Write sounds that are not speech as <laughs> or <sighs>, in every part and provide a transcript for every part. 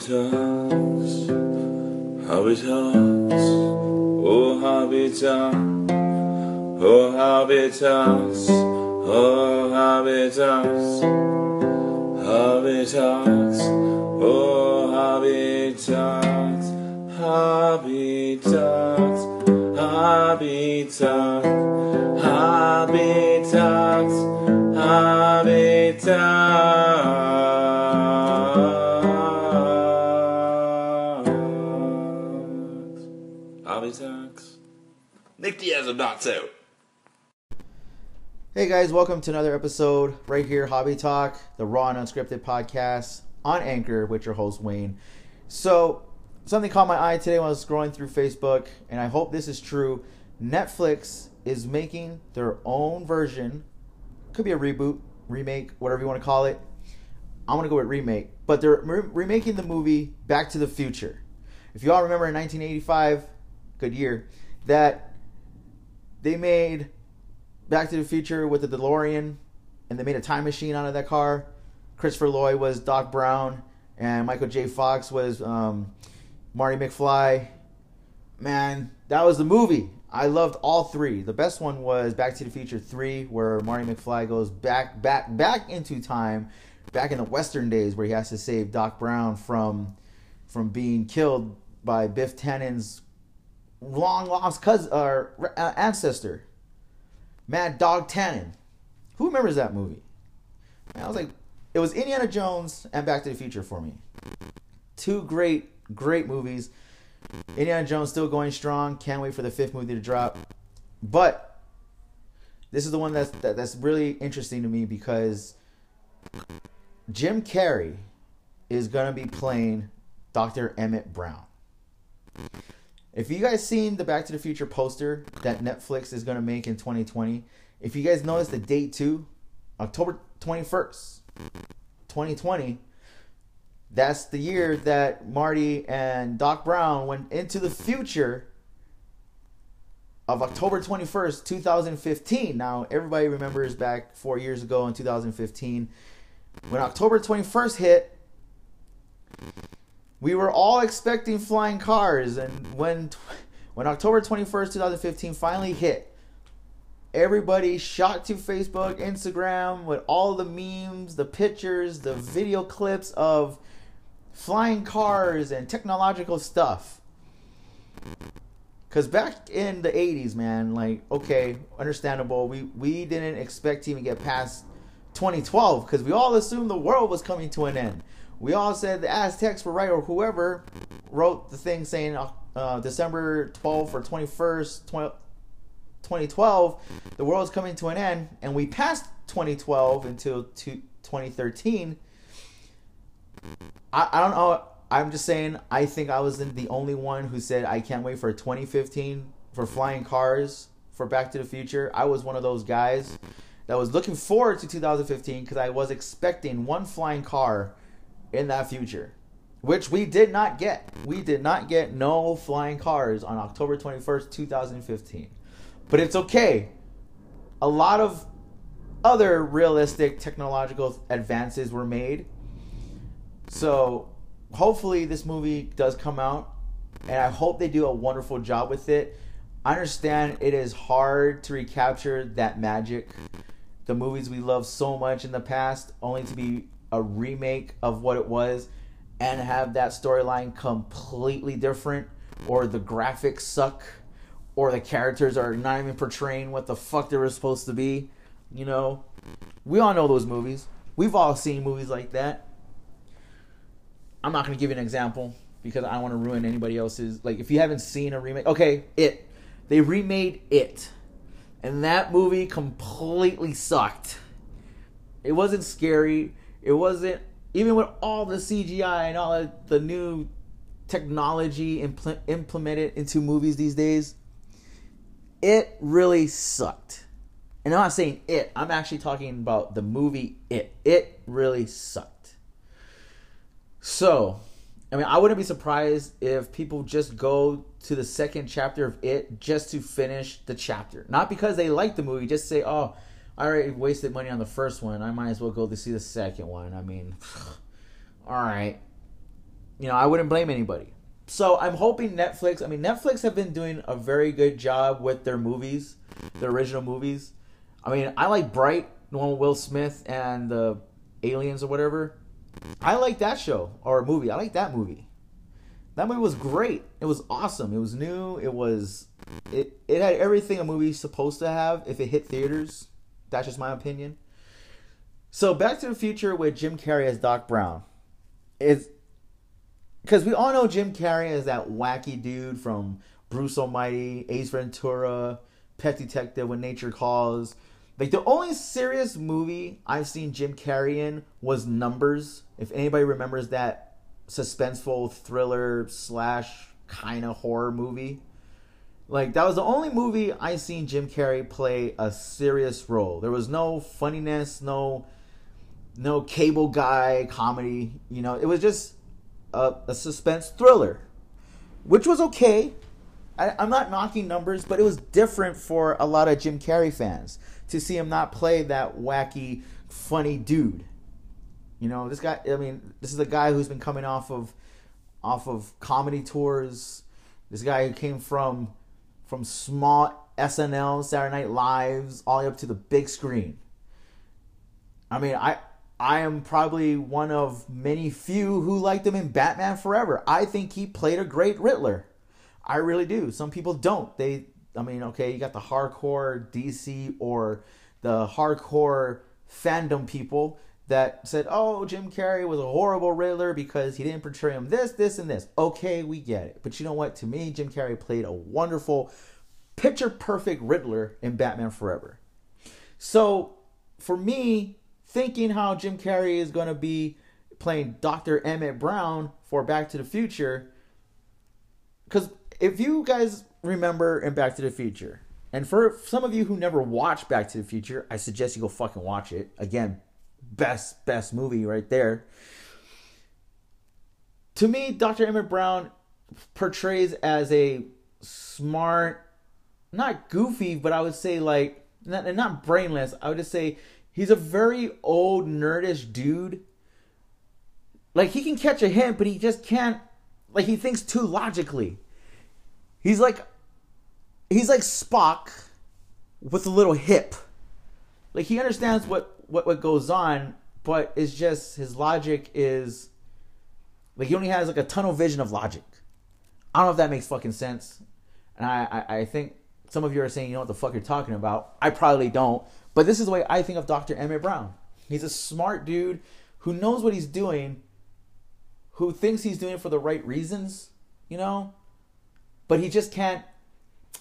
Hobby talks, oh talk, oh Hobby talks, oh Hobby talks, oh talks, Hobby talks, Hobby Of Knots Out. Hey guys, welcome to another episode right here, Hobby Talk, the raw and unscripted podcast on Anchor with your host Wayne. So, something caught my eye today when I was scrolling through Facebook, and I hope this is true. Netflix is making their own version, could be a reboot, remake, whatever you want to call it. I'm gonna go with remake, but they're re- remaking the movie Back to the Future. If you all remember in 1985, good year, that they made Back to the Future with the DeLorean, and they made a time machine out of that car. Christopher Lloyd was Doc Brown, and Michael J. Fox was um, Marty McFly. Man, that was the movie. I loved all three. The best one was Back to the Future Three, where Marty McFly goes back, back, back into time, back in the Western days, where he has to save Doc Brown from from being killed by Biff Tannen's long lost cousin or uh, ancestor. Mad Dog Tannen. Who remembers that movie? Man, I was like, it was Indiana Jones and Back to the Future for me. Two great, great movies. Indiana Jones still going strong. Can't wait for the fifth movie to drop. But this is the one that's that, that's really interesting to me because Jim Carrey is gonna be playing Dr. Emmett Brown. If you guys seen the Back to the Future poster that Netflix is gonna make in 2020, if you guys notice the date too, October 21st, 2020, that's the year that Marty and Doc Brown went into the future of October 21st, 2015. Now, everybody remembers back four years ago in 2015 when October 21st hit, we were all expecting flying cars, and when when October 21st, 2015 finally hit, everybody shot to Facebook, Instagram with all the memes, the pictures, the video clips of flying cars and technological stuff. Cause back in the 80s, man, like okay, understandable. We we didn't expect to even get past 2012 because we all assumed the world was coming to an end. We all said the Aztecs were right, or whoever wrote the thing saying uh, December 12th or 21st, 2012, the world's coming to an end, and we passed 2012 until 2013. I, I don't know. I'm just saying, I think I was the only one who said I can't wait for 2015 for flying cars for Back to the Future. I was one of those guys that was looking forward to 2015 because I was expecting one flying car in that future, which we did not get. We did not get no flying cars on October 21st, 2015. But it's okay. A lot of other realistic technological advances were made. So hopefully this movie does come out and I hope they do a wonderful job with it. I understand it is hard to recapture that magic, the movies we loved so much in the past, only to be a remake of what it was and have that storyline completely different or the graphics suck or the characters are not even portraying what the fuck they were supposed to be you know? We all know those movies. We've all seen movies like that. I'm not going to give you an example because i don't want to ruin anybody else's like if you haven't seen a remake okay it. They remade it. And that movie completely sucked. It wasn't scary it wasn't even with all the CGI and all the new technology impl- implemented into movies these days. It really sucked. And I'm not saying it. I'm actually talking about the movie It. It really sucked. So, I mean, I wouldn't be surprised if people just go to the second chapter of It just to finish the chapter. Not because they like the movie, just say, oh, I already wasted money on the first one. I might as well go to see the second one. I mean, <sighs> all right. you know, I wouldn't blame anybody. So I'm hoping Netflix. I mean, Netflix have been doing a very good job with their movies, their original movies. I mean, I like Bright, the one with Will Smith and the aliens or whatever. I like that show or movie. I like that movie. That movie was great. It was awesome. It was new. It was it it had everything a movie's supposed to have if it hit theaters. That's just my opinion. So Back to the Future with Jim Carrey as Doc Brown is because we all know Jim Carrey as that wacky dude from Bruce Almighty, Ace Ventura, Pet Detective, When Nature Calls. Like the only serious movie I've seen Jim Carrey in was Numbers. If anybody remembers that suspenseful thriller slash kind of horror movie, like that was the only movie I seen Jim Carrey play a serious role. There was no funniness, no no cable guy comedy. You know, it was just a, a suspense thriller, which was okay. I, I'm not knocking numbers, but it was different for a lot of Jim Carrey fans to see him not play that wacky, funny dude. You know, this guy. I mean, this is a guy who's been coming off of off of comedy tours. This guy who came from from small SNL, Saturday Night Lives, all the way up to the big screen. I mean, I I am probably one of many few who liked him in Batman Forever. I think he played a great Riddler. I really do. Some people don't. They, I mean, okay, you got the hardcore DC or the hardcore fandom people that said, oh, Jim Carrey was a horrible Riddler because he didn't portray him this, this, and this. Okay, we get it. But you know what? To me, Jim Carrey played a wonderful, picture perfect Riddler in Batman Forever. So for me, thinking how Jim Carrey is going to be playing Dr. Emmett Brown for Back to the Future. Because if you guys remember in Back to the Future, and for some of you who never watched Back to the Future, I suggest you go fucking watch it. Again, best, best movie right there. To me, Dr. Emmett Brown portrays as a smart, not goofy, but I would say like, not, not brainless. I would just say He's a very old nerdish dude. Like he can catch a hint, but he just can't. Like he thinks too logically. He's like, he's like Spock with a little hip. Like he understands what what what goes on, but it's just his logic is like he only has like a tunnel vision of logic. I don't know if that makes fucking sense. And I, I, I think some of you are saying you know what the fuck you're talking about. I probably don't. But this is the way I think of Dr. Emmett Brown. He's a smart dude who knows what he's doing, who thinks he's doing it for the right reasons, you know? But he just can't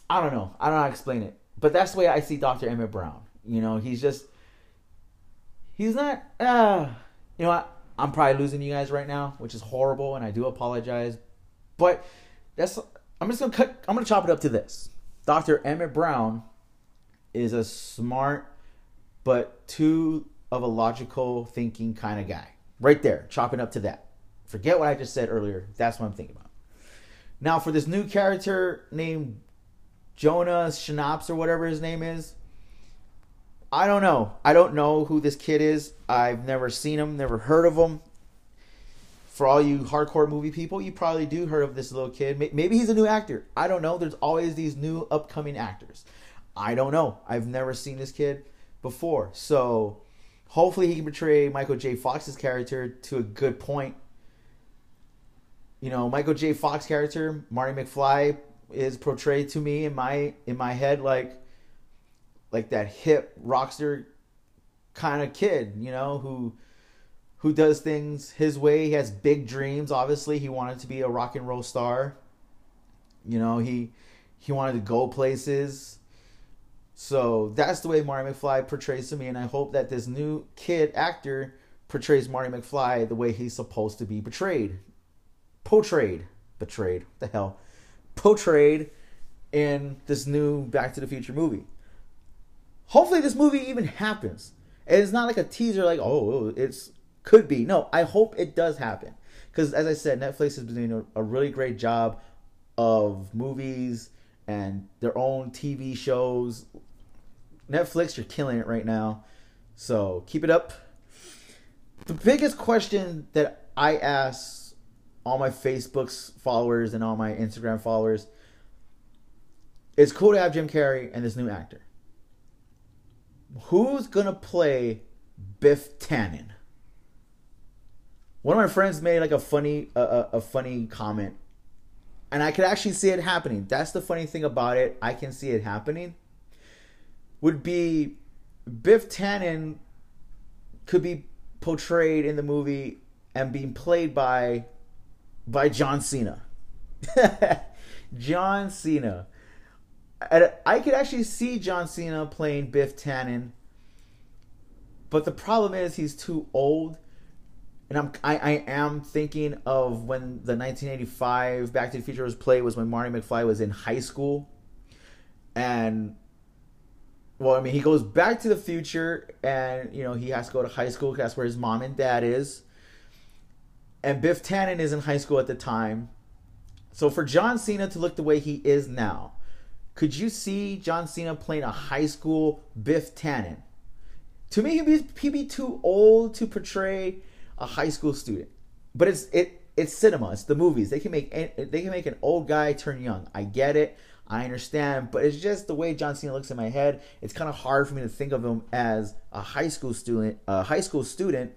I don't know. I don't know how to explain it. But that's the way I see Dr. Emmett Brown. You know, he's just he's not uh you know what? I'm probably losing you guys right now, which is horrible and I do apologize. But that's I'm just gonna cut I'm gonna chop it up to this. Dr. Emmett Brown is a smart but too of a logical thinking kind of guy. Right there, chopping up to that. Forget what I just said earlier. That's what I'm thinking about. Now, for this new character named Jonah Schnaps or whatever his name is, I don't know. I don't know who this kid is. I've never seen him, never heard of him. For all you hardcore movie people, you probably do heard of this little kid. Maybe he's a new actor. I don't know. There's always these new upcoming actors. I don't know. I've never seen this kid before. So hopefully he can portray Michael J. Fox's character to a good point. You know, Michael J. Fox character, Marty McFly, is portrayed to me in my in my head like like that hip rockster kind of kid, you know, who who does things his way. He has big dreams. Obviously, he wanted to be a rock and roll star. You know, he he wanted to go places. So that's the way Marty McFly portrays to me, and I hope that this new kid actor portrays Marty McFly the way he's supposed to be portrayed. Portrayed. Betrayed. What the hell? Portrayed in this new Back to the Future movie. Hopefully this movie even happens. And it's not like a teaser like, oh, oh it's could be. No, I hope it does happen. Because as I said, Netflix has been doing a, a really great job of movies and their own TV shows Netflix, you're killing it right now. So keep it up. The biggest question that I ask all my Facebook's followers and all my Instagram followers. It's cool to have Jim Carrey and this new actor. Who's gonna play Biff Tannen? One of my friends made like a funny a, a funny comment, and I could actually see it happening. That's the funny thing about it. I can see it happening. Would be Biff Tannen could be portrayed in the movie and being played by by John Cena. <laughs> John Cena. I could actually see John Cena playing Biff Tannen, but the problem is he's too old. And I'm I, I am thinking of when the 1985 Back to the Future was played was when Marty McFly was in high school, and well, I mean, he goes back to the future, and you know he has to go to high school. Because that's where his mom and dad is. And Biff Tannen is in high school at the time. So for John Cena to look the way he is now, could you see John Cena playing a high school Biff Tannen? To me, he'd be, he'd be too old to portray a high school student. But it's it it's cinema. It's the movies. They can make they can make an old guy turn young. I get it. I understand, but it's just the way John Cena looks in my head. It's kind of hard for me to think of him as a high school student, a high school student,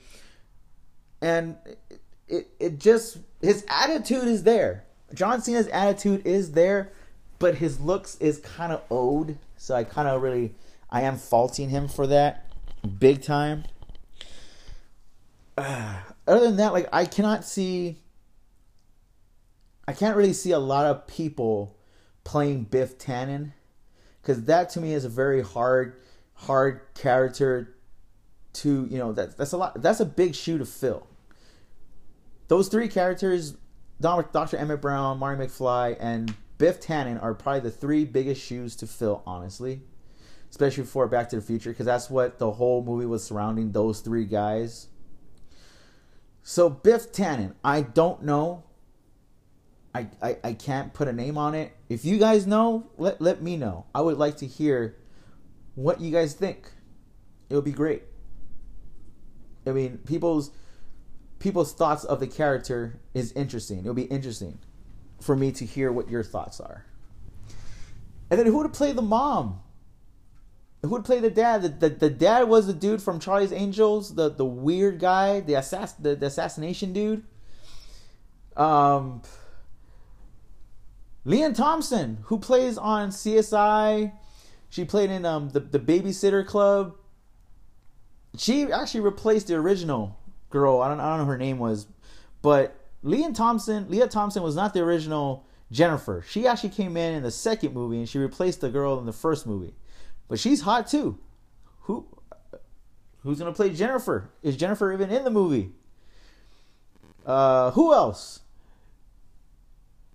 and it it just his attitude is there. John Cena's attitude is there, but his looks is kind of owed. So I kind of really I am faulting him for that, big time. Uh, other than that, like I cannot see. I can't really see a lot of people playing Biff Tannen because that to me is a very hard hard character to you know that that's a lot that's a big shoe to fill those three characters dr emmett brown marty mcfly and biff tannen are probably the three biggest shoes to fill honestly especially for back to the future because that's what the whole movie was surrounding those three guys so biff tannen i don't know I, I, I can't put a name on it. If you guys know, let, let me know. I would like to hear what you guys think. It would be great. I mean, people's people's thoughts of the character is interesting. It'll be interesting for me to hear what your thoughts are. And then who would play the mom? Who would play the dad? The, the, the dad was the dude from Charlie's Angels, the the weird guy, the assass the, the assassination dude. Um Lea Thompson, who plays on CSI, she played in um the, the Babysitter Club. She actually replaced the original girl. I don't I don't know her name was, but Lea Thompson Lea Thompson was not the original Jennifer. She actually came in in the second movie and she replaced the girl in the first movie. But she's hot too. Who who's gonna play Jennifer? Is Jennifer even in the movie? Uh, who else?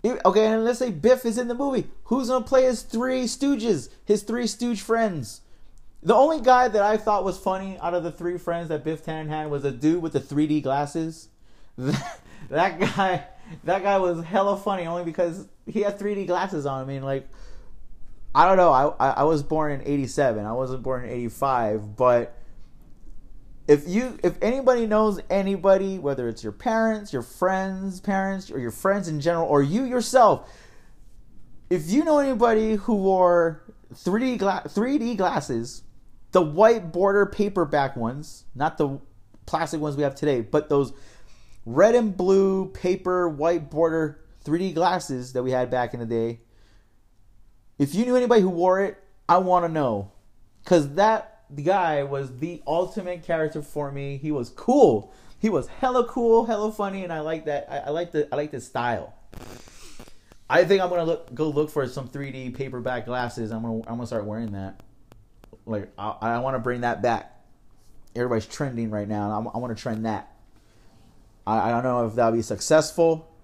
Okay, and let's say Biff is in the movie. Who's gonna play his three stooges? His three stooge friends. The only guy that I thought was funny out of the three friends that Biff Tannen had was a dude with the 3D glasses. <laughs> guy, that guy was hella funny only because he had 3D glasses on. I mean, like, I don't know. I I was born in '87. I wasn't born in '85, but if you if anybody knows anybody whether it's your parents your friends parents or your friends in general or you yourself if you know anybody who wore 3d gla- 3d glasses the white border paperback ones not the plastic ones we have today but those red and blue paper white border 3d glasses that we had back in the day if you knew anybody who wore it i want to know because that guy was the ultimate character for me. He was cool. He was hella cool, hella funny, and I like that. I, I like the I like the style. I think I'm gonna look go look for some 3D paperback glasses. I'm gonna I'm gonna start wearing that. Like I, I want to bring that back. Everybody's trending right now. I, I want to trend that. I, I don't know if that'll be successful.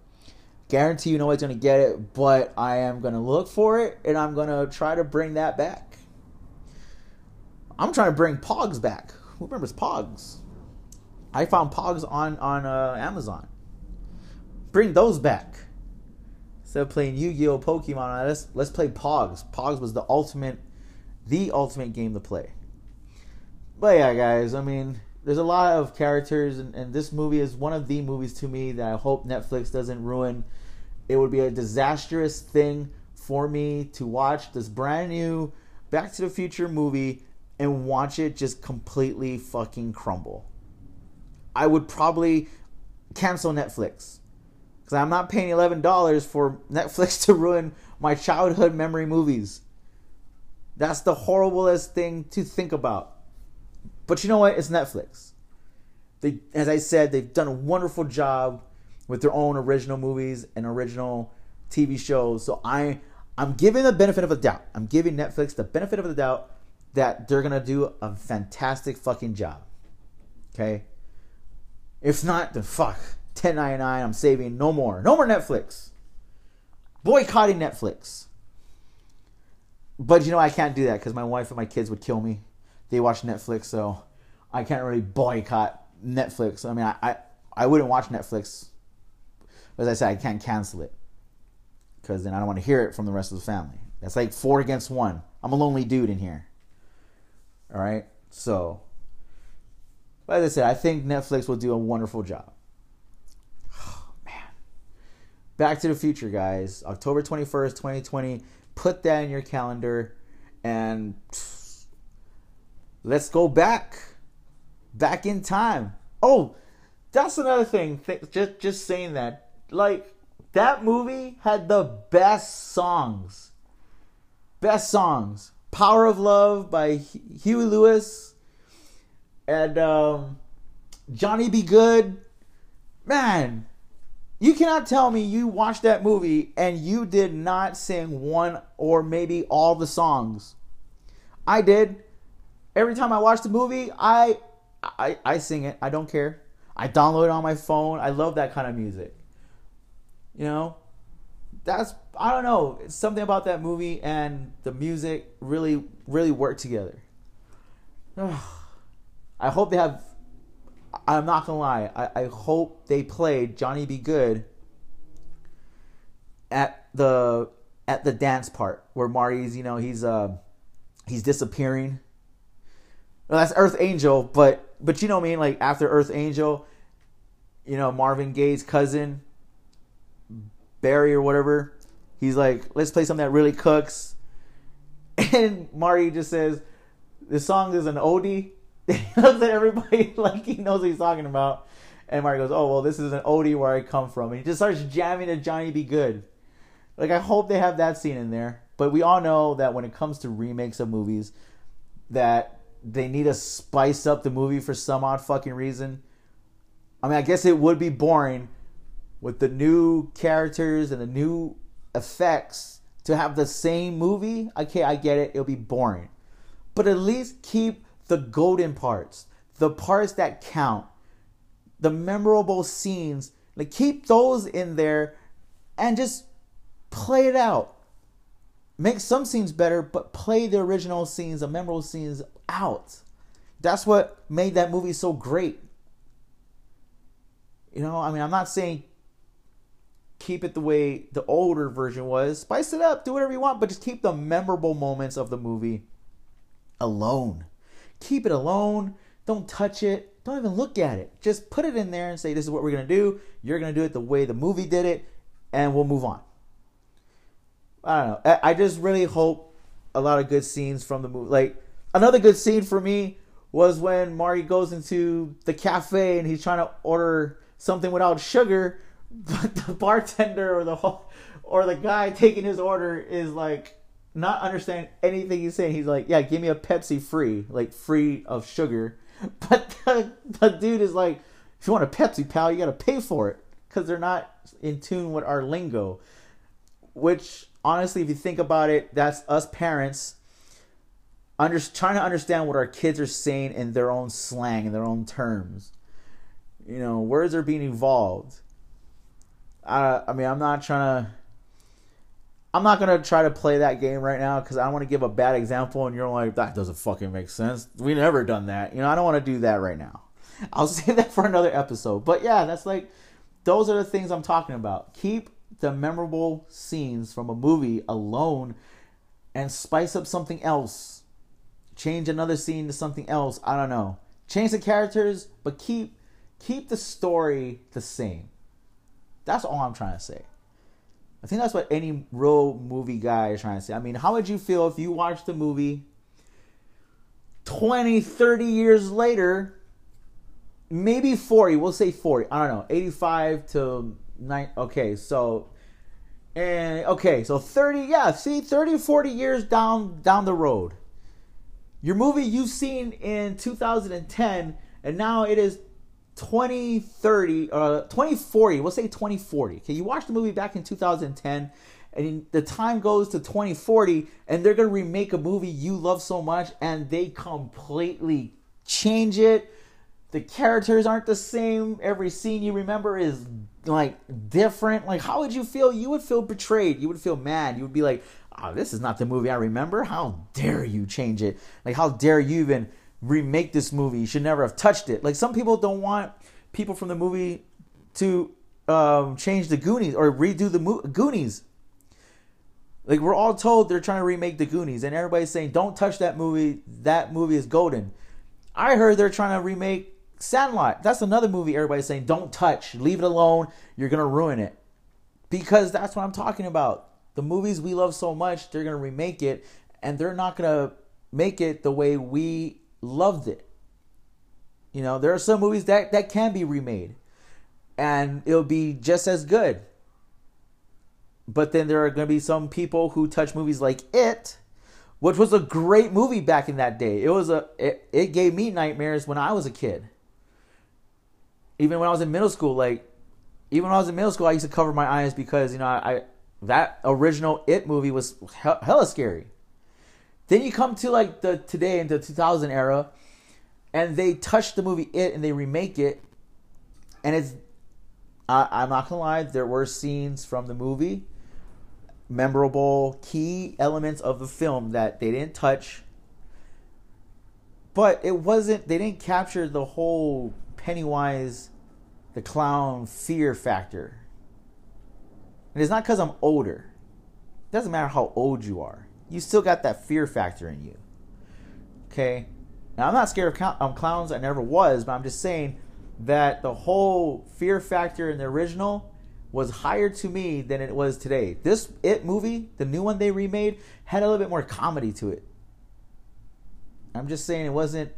Guarantee you nobody's gonna get it, but I am gonna look for it and I'm gonna try to bring that back. I'm trying to bring Pogs back. Who remembers Pogs? I found Pogs on on uh, Amazon. Bring those back. Instead of playing Yu-Gi-Oh, Pokemon, let's let's play Pogs. Pogs was the ultimate, the ultimate game to play. But yeah, guys, I mean, there's a lot of characters, and, and this movie is one of the movies to me that I hope Netflix doesn't ruin. It would be a disastrous thing for me to watch this brand new Back to the Future movie and watch it just completely fucking crumble. I would probably cancel Netflix because I'm not paying eleven dollars for Netflix <laughs> to ruin my childhood memory movies. That's the horriblest thing to think about. But you know what? It's Netflix. They, as I said, they've done a wonderful job with their own original movies and original TV shows. So I, I'm giving the benefit of the doubt. I'm giving Netflix the benefit of the doubt that they're gonna do a fantastic fucking job. Okay. If not, then fuck. 10.99. I'm saving no more. No more Netflix. Boycotting Netflix. But you know I can't do that because my wife and my kids would kill me. They watch Netflix, so I can't really boycott Netflix. I mean, I I, I wouldn't watch Netflix. As I said, I can't cancel it because then I don't want to hear it from the rest of the family. That's like four against one. I'm a lonely dude in here. All right, so. But as I said, I think Netflix will do a wonderful job. <sighs> Man. Back to the Future, guys. October 21st, 2020 put that in your calendar and let's go back. Back in time. Oh that's another thing. Just just saying that. Like that movie had the best songs. Best songs. Power of love by huey lewis. And um, Johnny B. Goode. Man you cannot tell me you watched that movie and you did not sing one or maybe all the songs. I did. Every time I watch the movie, I I, I sing it. I don't care. I download it on my phone. I love that kind of music. You know? That's I don't know. It's something about that movie and the music really really work together. <sighs> I hope they have I'm not gonna lie. I, I hope they played Johnny B. Goode at the at the dance part where Marty's, you know, he's uh he's disappearing. Well, that's Earth Angel, but but you know what I mean, like after Earth Angel, you know, Marvin Gaye's cousin, Barry or whatever, he's like, let's play something that really cooks. <laughs> And Marty just says, this song is an oldie <laughs> he looks at everybody <laughs> like he knows what he's talking about. And Marty goes, "Oh well, this is an oldie where I come from." And he just starts jamming to Johnny B. Goode. Like I hope they have that scene in there. But we all know that when it comes to remakes of movies, that they need to spice up the movie for some odd fucking reason. I mean, I guess it would be boring with the new characters and the new effects to have the same movie. Okay, I get it. It'll be boring. But at least keep the golden parts, the parts that count, the memorable scenes. Like keep those in there and just play it out. Make some scenes better, but play the original scenes, the memorable scenes out. That's what made that movie so great. You know, I mean, I'm not saying keep it the way the older version was. Spice it up, do whatever you want, but just keep the memorable moments of the movie alone. Keep it alone. Don't touch it. Don't even look at it. Just put it in there and say, this is what we're going to do. You're going to do it the way the movie did it, and we'll move on. I don't know. I just really hope a lot of good scenes from the movie. Like, another good scene for me was when Marty goes into the cafe and he's trying to order something without sugar, <laughs> but the bartender or the whole, or the guy taking his order is like, not understand anything he's saying. He's like, "Yeah, give me a Pepsi free, like free of sugar." <laughs> But the, the dude is like, "If you want a Pepsi, pal, you got to pay for it because they're not in tune with our lingo." Which honestly, if you think about it, that's us parents under, trying to understand what our kids are saying in their own slang, in their own terms. You know, words are being evolved. I, I mean, I'm not trying to I'm not gonna try to play that game right now because I don't want to give a bad example, and you're like, that doesn't fucking make sense. We never done that. You know, I don't want to do that right now. <laughs> I'll save that for another episode. But yeah, that's like, those are the things I'm talking about. Keep the memorable scenes from a movie alone, and spice up something else. Change another scene to something else. I don't know. Change the characters, but keep keep the story the same. That's all I'm trying to say. I think that's what any real movie guy is trying to say. I mean, how would you feel if you watched the movie 20, 30 years later, maybe 40, we'll say 40, I don't know, 85 to 9, okay, so, and, okay, so 30, yeah, see, 30, 40 years down, down the road. Your movie you've seen in 2010, and now it is 2030, uh, 2040, we'll say 2040. Okay, you watched the movie back in 2010, and the time goes to 2040, and they're gonna remake a movie you love so much, and they completely change it. The characters aren't the same. Every scene you remember is like different. Like, how would you feel? You would feel betrayed. You would feel mad. You would be like, oh, this is not the movie I remember. How dare you change it? Like, how dare you even remake this movie. You should never have touched it. Like some people don't want people from the movie to um, change the Goonies or redo the Mo- Goonies. Like we're all told they're trying to remake the Goonies, and everybody's saying don't touch that movie. That movie is golden. I heard they're trying to remake Sandlot. That's another movie everybody's saying don't touch, leave it alone. You're gonna ruin it. Because that's what I'm talking about. The movies we love so much, they're gonna remake it, and they're not gonna make it the way we loved it. You know, there are some movies that that can be remade and it'll be just as good. But then there are going to be some people who touch movies like It, which was a great movie back in that day. It was a it, it gave me nightmares when I was a kid. Even when I was in middle school, like even when I was in middle school, I used to cover my eyes because you know I that original It movie was hella scary. Then you come to like the today into 2000 era, and they touch the movie It and they remake it, and it's I, I'm not gonna lie, there were scenes from the movie, memorable key elements of the film that they didn't touch, but it wasn't. They didn't capture the whole Pennywise, the clown fear factor. And it's not because I'm older. It doesn't matter how old you are you still got that fear factor in you. Okay? Now, I'm not scared of um, clowns. I never was, but I'm just saying that the whole fear factor in the original was higher to me than it was today. This It movie, the new one they remade, had a little bit more comedy to it. I'm just saying it wasn't.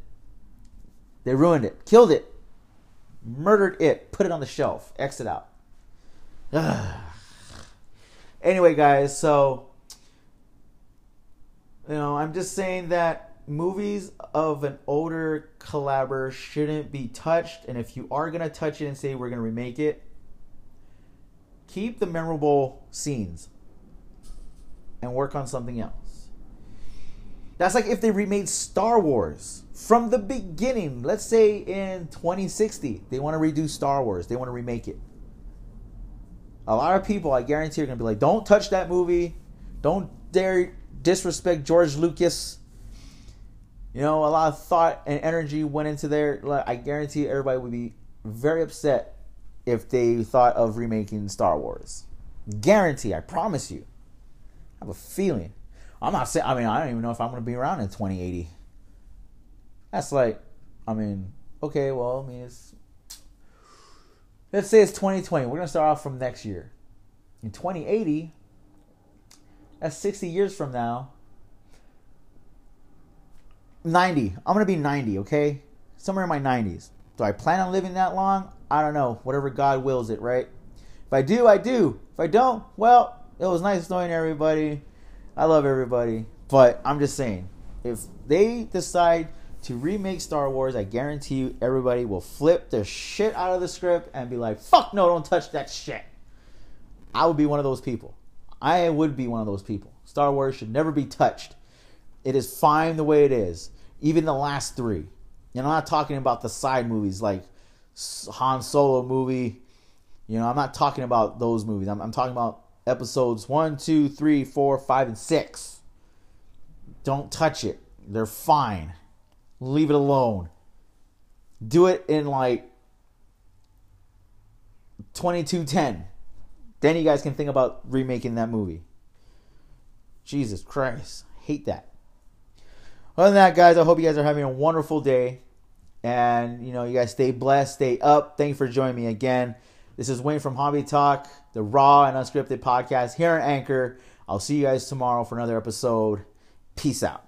They ruined it, killed it, murdered it, put it on the shelf, exit out. <sighs> anyway, guys, so you know, I'm just saying that movies of an older caliber shouldn't be touched. And if you are to touch it and say we're to remake it, keep the memorable scenes and work on something else. That's like if they remade Star Wars from the beginning. Let's say in 2060, they want to redo Star Wars, they want to remake it. A lot of people, I guarantee, are going to be like, don't touch that movie. Don't dare disrespect George Lucas. You know, a lot of thought and energy went into there. I guarantee everybody would be very upset if they thought of remaking Star Wars. Guarantee, I promise you. I have a feeling. I'm not saying, I mean, I don't even know if I'm going to be around in 2080. That's like, I mean, okay, well, I mean, it's, let's say it's 2020. We're going to start off from next year. In 2080, that's 60 years from now. 90. I'm going to be 90, okay? Somewhere in my 90s. Do I plan on living that long? I don't know. Whatever God wills it, right? If I do, I do. If I don't, well, it was nice knowing everybody. I love everybody. But I'm just saying, if they decide to remake Star Wars, I guarantee you everybody will flip the shit out of the script and be like, fuck no, don't touch that shit. I would be one of those people. I would be one of those people. Star Wars should never be touched. It is fine the way it is. Even the last three. And I'm not talking about the side movies like Han Solo movie. You know, I'm not talking about those movies. I'm, I'm talking about episodes one, two, three, four, five, and six. Don't touch it. They're fine. Leave it alone. Do it in like 2210 then you guys can think about remaking that movie. Jesus Christ. Hate that. Other than that, guys, I hope you guys are having a wonderful day. And, you know, you guys stay blessed, stay up. Thank you for joining me again. This is Wayne from Hobby Talk, the raw and unscripted podcast here on Anchor. I'll see you guys tomorrow for another episode. Peace out.